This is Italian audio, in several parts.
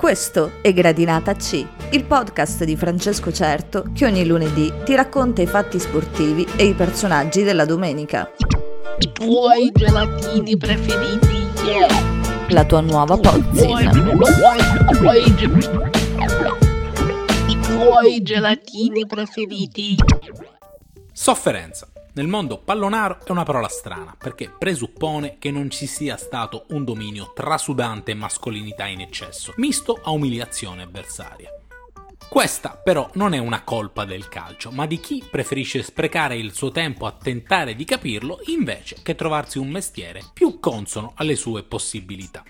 Questo è Gradinata C, il podcast di Francesco Certo che ogni lunedì ti racconta i fatti sportivi e i personaggi della domenica. I tuoi gelatini preferiti. La tua nuova pozzina. I tuoi gelatini preferiti. Sofferenza. Nel mondo pallonaro è una parola strana perché presuppone che non ci sia stato un dominio trasudante mascolinità in eccesso, misto a umiliazione avversaria. Questa però non è una colpa del calcio, ma di chi preferisce sprecare il suo tempo a tentare di capirlo invece che trovarsi un mestiere più consono alle sue possibilità.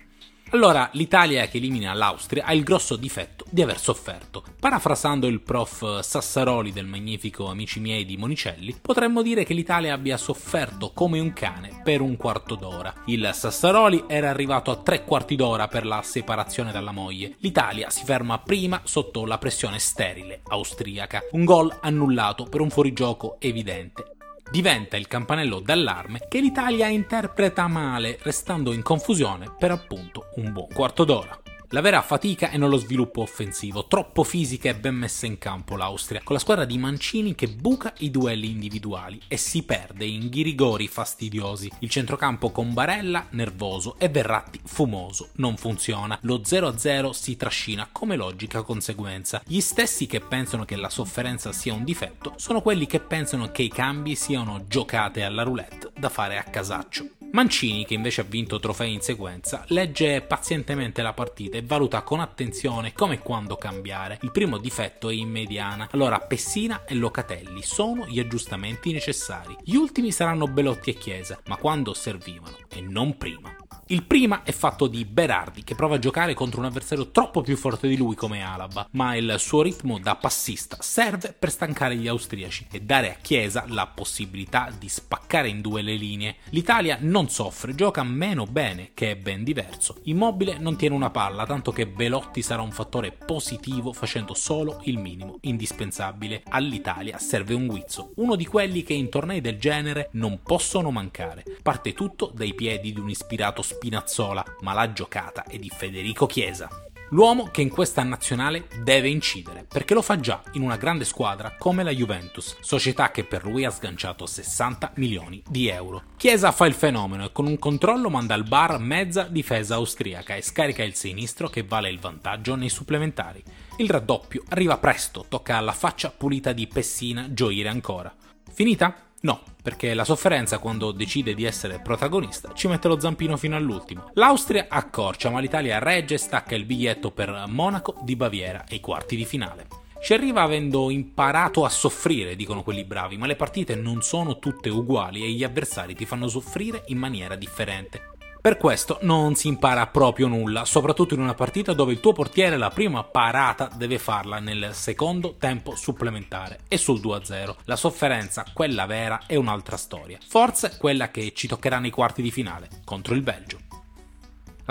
Allora, l'Italia che elimina l'Austria ha il grosso difetto di aver sofferto. Parafrasando il prof Sassaroli del magnifico Amici miei di Monicelli, potremmo dire che l'Italia abbia sofferto come un cane per un quarto d'ora. Il Sassaroli era arrivato a tre quarti d'ora per la separazione dalla moglie. L'Italia si ferma prima sotto la pressione sterile austriaca. Un gol annullato per un fuorigioco evidente diventa il campanello d'allarme che l'Italia interpreta male, restando in confusione per appunto un buon quarto d'ora. La vera fatica è nello sviluppo offensivo, troppo fisica e ben messa in campo l'Austria, con la squadra di Mancini che buca i duelli individuali e si perde in ghirigori fastidiosi. Il centrocampo con Barella nervoso e Verratti fumoso non funziona. Lo 0-0 si trascina come logica conseguenza. Gli stessi che pensano che la sofferenza sia un difetto sono quelli che pensano che i cambi siano giocate alla roulette da fare a casaccio. Mancini, che invece ha vinto trofei in sequenza, legge pazientemente la partita e valuta con attenzione come e quando cambiare. Il primo difetto è in mediana, allora Pessina e Locatelli sono gli aggiustamenti necessari. Gli ultimi saranno Belotti e Chiesa, ma quando servivano e non prima. Il prima è fatto di Berardi che prova a giocare contro un avversario troppo più forte di lui come Alaba, ma il suo ritmo da passista serve per stancare gli austriaci e dare a Chiesa la possibilità di spaccare in due le linee. L'Italia non soffre, gioca meno bene, che è ben diverso. Immobile non tiene una palla, tanto che Belotti sarà un fattore positivo facendo solo il minimo indispensabile. All'Italia serve un guizzo, uno di quelli che in tornei del genere non possono mancare. Parte tutto dai piedi di un ispirato Spinazzola, ma la giocata è di Federico Chiesa. L'uomo che in questa nazionale deve incidere, perché lo fa già in una grande squadra come la Juventus, società che per lui ha sganciato 60 milioni di euro. Chiesa fa il fenomeno e con un controllo manda al bar mezza difesa austriaca e scarica il sinistro che vale il vantaggio nei supplementari. Il raddoppio arriva presto, tocca alla faccia pulita di Pessina gioire ancora. Finita? No, perché la sofferenza quando decide di essere protagonista ci mette lo zampino fino all'ultimo. L'Austria accorcia, ma l'Italia regge e stacca il biglietto per Monaco di Baviera e i quarti di finale. Ci arriva avendo imparato a soffrire, dicono quelli bravi, ma le partite non sono tutte uguali e gli avversari ti fanno soffrire in maniera differente. Per questo non si impara proprio nulla, soprattutto in una partita dove il tuo portiere la prima parata deve farla nel secondo tempo supplementare e sul 2-0. La sofferenza, quella vera, è un'altra storia. Forse quella che ci toccherà nei quarti di finale, contro il Belgio.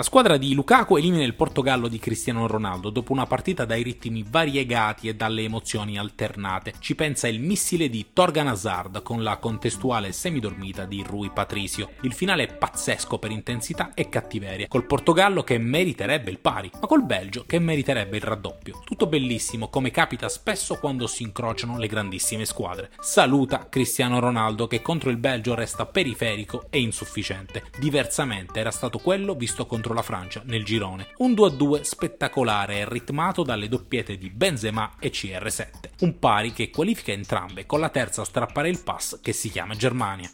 La squadra di Lukaku elimina il Portogallo di Cristiano Ronaldo dopo una partita dai ritmi variegati e dalle emozioni alternate. Ci pensa il missile di Torgan Hazard con la contestuale semidormita di Rui Patricio. Il finale è pazzesco per intensità e cattiveria, col Portogallo che meriterebbe il pari, ma col Belgio che meriterebbe il raddoppio. Tutto bellissimo, come capita spesso quando si incrociano le grandissime squadre. Saluta Cristiano Ronaldo che contro il Belgio resta periferico e insufficiente. Diversamente era stato quello visto contro contro la Francia nel girone. Un 2-2 spettacolare e ritmato dalle doppiette di Benzema e CR7. Un pari che qualifica entrambe con la terza a strappare il pass che si chiama Germania.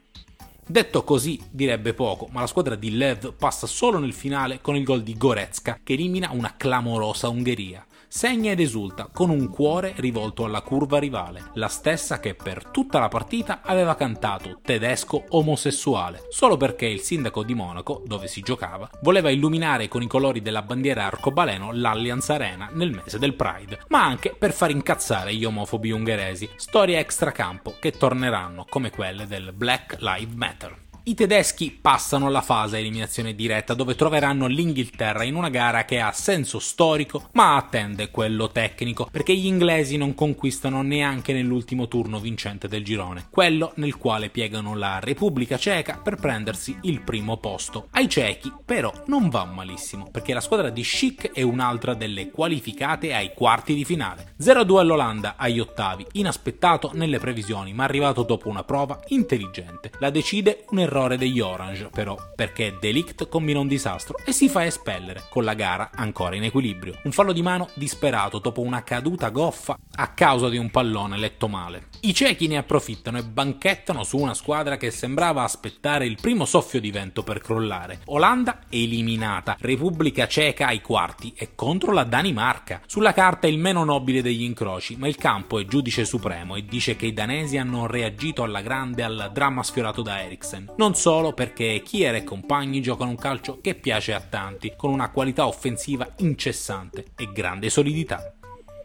Detto così direbbe poco, ma la squadra di Lev passa solo nel finale con il gol di Goretzka che elimina una clamorosa Ungheria segna ed esulta con un cuore rivolto alla curva rivale, la stessa che per tutta la partita aveva cantato tedesco omosessuale, solo perché il sindaco di Monaco, dove si giocava, voleva illuminare con i colori della bandiera arcobaleno l'Allianz Arena nel mese del Pride, ma anche per far incazzare gli omofobi ungheresi, storie extracampo che torneranno come quelle del Black Lives Matter. I tedeschi passano alla fase eliminazione diretta dove troveranno l'Inghilterra in una gara che ha senso storico ma attende quello tecnico perché gli inglesi non conquistano neanche nell'ultimo turno vincente del girone, quello nel quale piegano la Repubblica Ceca per prendersi il primo posto. Ai cechi però non va malissimo perché la squadra di Schick è un'altra delle qualificate ai quarti di finale. 0-2 all'Olanda agli ottavi, inaspettato nelle previsioni ma arrivato dopo una prova intelligente. La decide un errore degli Orange però perché Delict combina un disastro e si fa espellere con la gara ancora in equilibrio. Un fallo di mano disperato dopo una caduta goffa a causa di un pallone letto male. I cechi ne approfittano e banchettano su una squadra che sembrava aspettare il primo soffio di vento per crollare. Olanda eliminata, Repubblica Ceca ai quarti e contro la Danimarca. Sulla carta il meno nobile degli incroci, ma il campo è giudice supremo e dice che i danesi hanno reagito alla grande al dramma sfiorato da Eriksen. Non solo perché Kier e compagni giocano un calcio che piace a tanti, con una qualità offensiva incessante e grande solidità.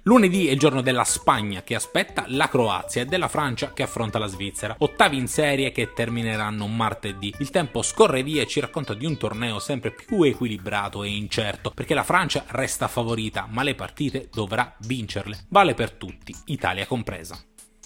Lunedì è il giorno della Spagna che aspetta la Croazia e della Francia che affronta la Svizzera. Ottavi in serie che termineranno martedì. Il tempo scorre via e ci racconta di un torneo sempre più equilibrato e incerto, perché la Francia resta favorita, ma le partite dovrà vincerle. Vale per tutti, Italia compresa.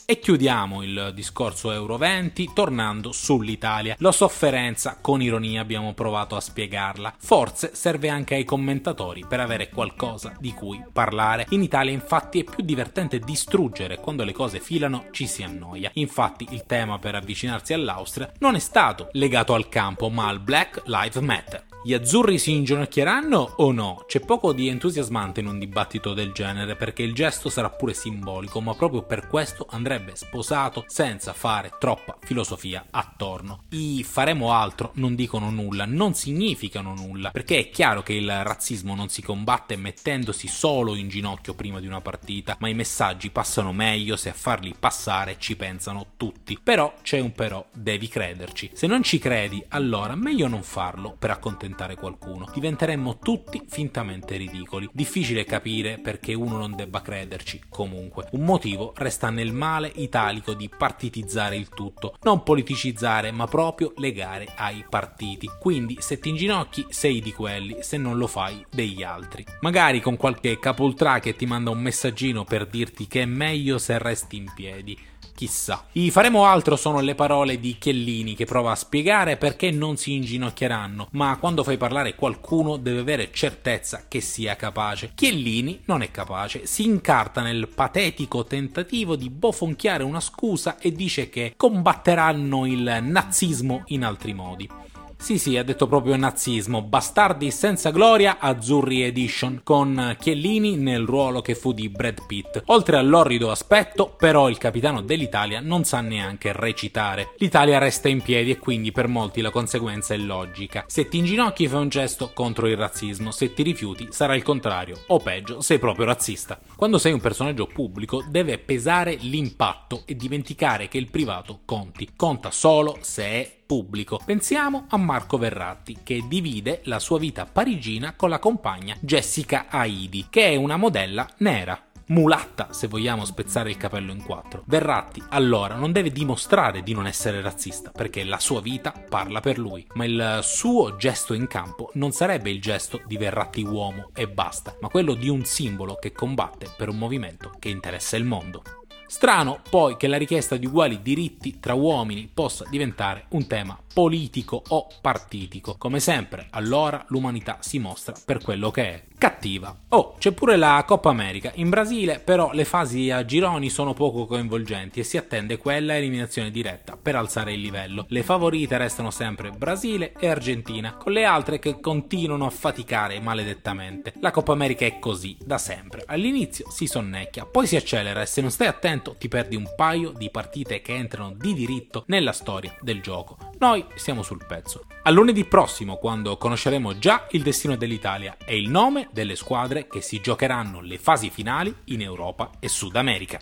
E chiudiamo il discorso Euro 20 tornando sull'Italia. La sofferenza, con ironia, abbiamo provato a spiegarla. Forse serve anche ai commentatori per avere qualcosa di cui parlare. In Italia, infatti, è più divertente distruggere. Quando le cose filano, ci si annoia. Infatti, il tema per avvicinarsi all'Austria non è stato legato al campo, ma al Black Lives Matter. Gli azzurri si inginocchieranno o no? C'è poco di entusiasmante in un dibattito del genere perché il gesto sarà pure simbolico, ma proprio per questo andrebbe sposato senza fare troppa filosofia attorno. I faremo altro non dicono nulla, non significano nulla, perché è chiaro che il razzismo non si combatte mettendosi solo in ginocchio prima di una partita, ma i messaggi passano meglio se a farli passare ci pensano tutti. Però c'è un però, devi crederci. Se non ci credi, allora meglio non farlo per accontentare accontentare qualcuno. Diventeremmo tutti fintamente ridicoli. Difficile capire perché uno non debba crederci. Comunque, un motivo resta nel male italico di partitizzare il tutto. Non politicizzare, ma proprio legare ai partiti. Quindi, se ti inginocchi, sei di quelli, se non lo fai, degli altri. Magari con qualche capoltrà che ti manda un messaggino per dirti che è meglio se resti in piedi Chissà. I faremo altro sono le parole di Chiellini che prova a spiegare perché non si inginocchieranno, ma quando fai parlare qualcuno deve avere certezza che sia capace. Chiellini non è capace, si incarta nel patetico tentativo di bofonchiare una scusa e dice che combatteranno il nazismo in altri modi. Sì, sì, ha detto proprio nazismo. Bastardi senza gloria, Azzurri Edition, con Chiellini nel ruolo che fu di Brad Pitt. Oltre all'orrido aspetto, però il capitano dell'Italia non sa neanche recitare. L'Italia resta in piedi e quindi per molti la conseguenza è logica. Se ti inginocchi fai un gesto contro il razzismo, se ti rifiuti sarà il contrario, o peggio, sei proprio razzista. Quando sei un personaggio pubblico deve pesare l'impatto e dimenticare che il privato conti. Conta solo se è pubblico. Pensiamo a Marco Verratti, che divide la sua vita parigina con la compagna Jessica Aidi, che è una modella nera mulatta se vogliamo spezzare il capello in quattro. Verratti allora non deve dimostrare di non essere razzista perché la sua vita parla per lui, ma il suo gesto in campo non sarebbe il gesto di Verratti uomo e basta, ma quello di un simbolo che combatte per un movimento che interessa il mondo. Strano poi che la richiesta di uguali diritti tra uomini possa diventare un tema politico o partitico. Come sempre, allora l'umanità si mostra per quello che è. Cattiva. Oh, c'è pure la Coppa America. In Brasile, però, le fasi a gironi sono poco coinvolgenti e si attende quella eliminazione diretta per alzare il livello. Le favorite restano sempre Brasile e Argentina, con le altre che continuano a faticare maledettamente. La Coppa America è così, da sempre. All'inizio si sonnecchia, poi si accelera e se non stai attento ti perdi un paio di partite che entrano di diritto nella storia del gioco. Noi siamo sul pezzo. A lunedì prossimo, quando conosceremo già il destino dell'Italia e il nome delle squadre che si giocheranno le fasi finali in Europa e Sud America.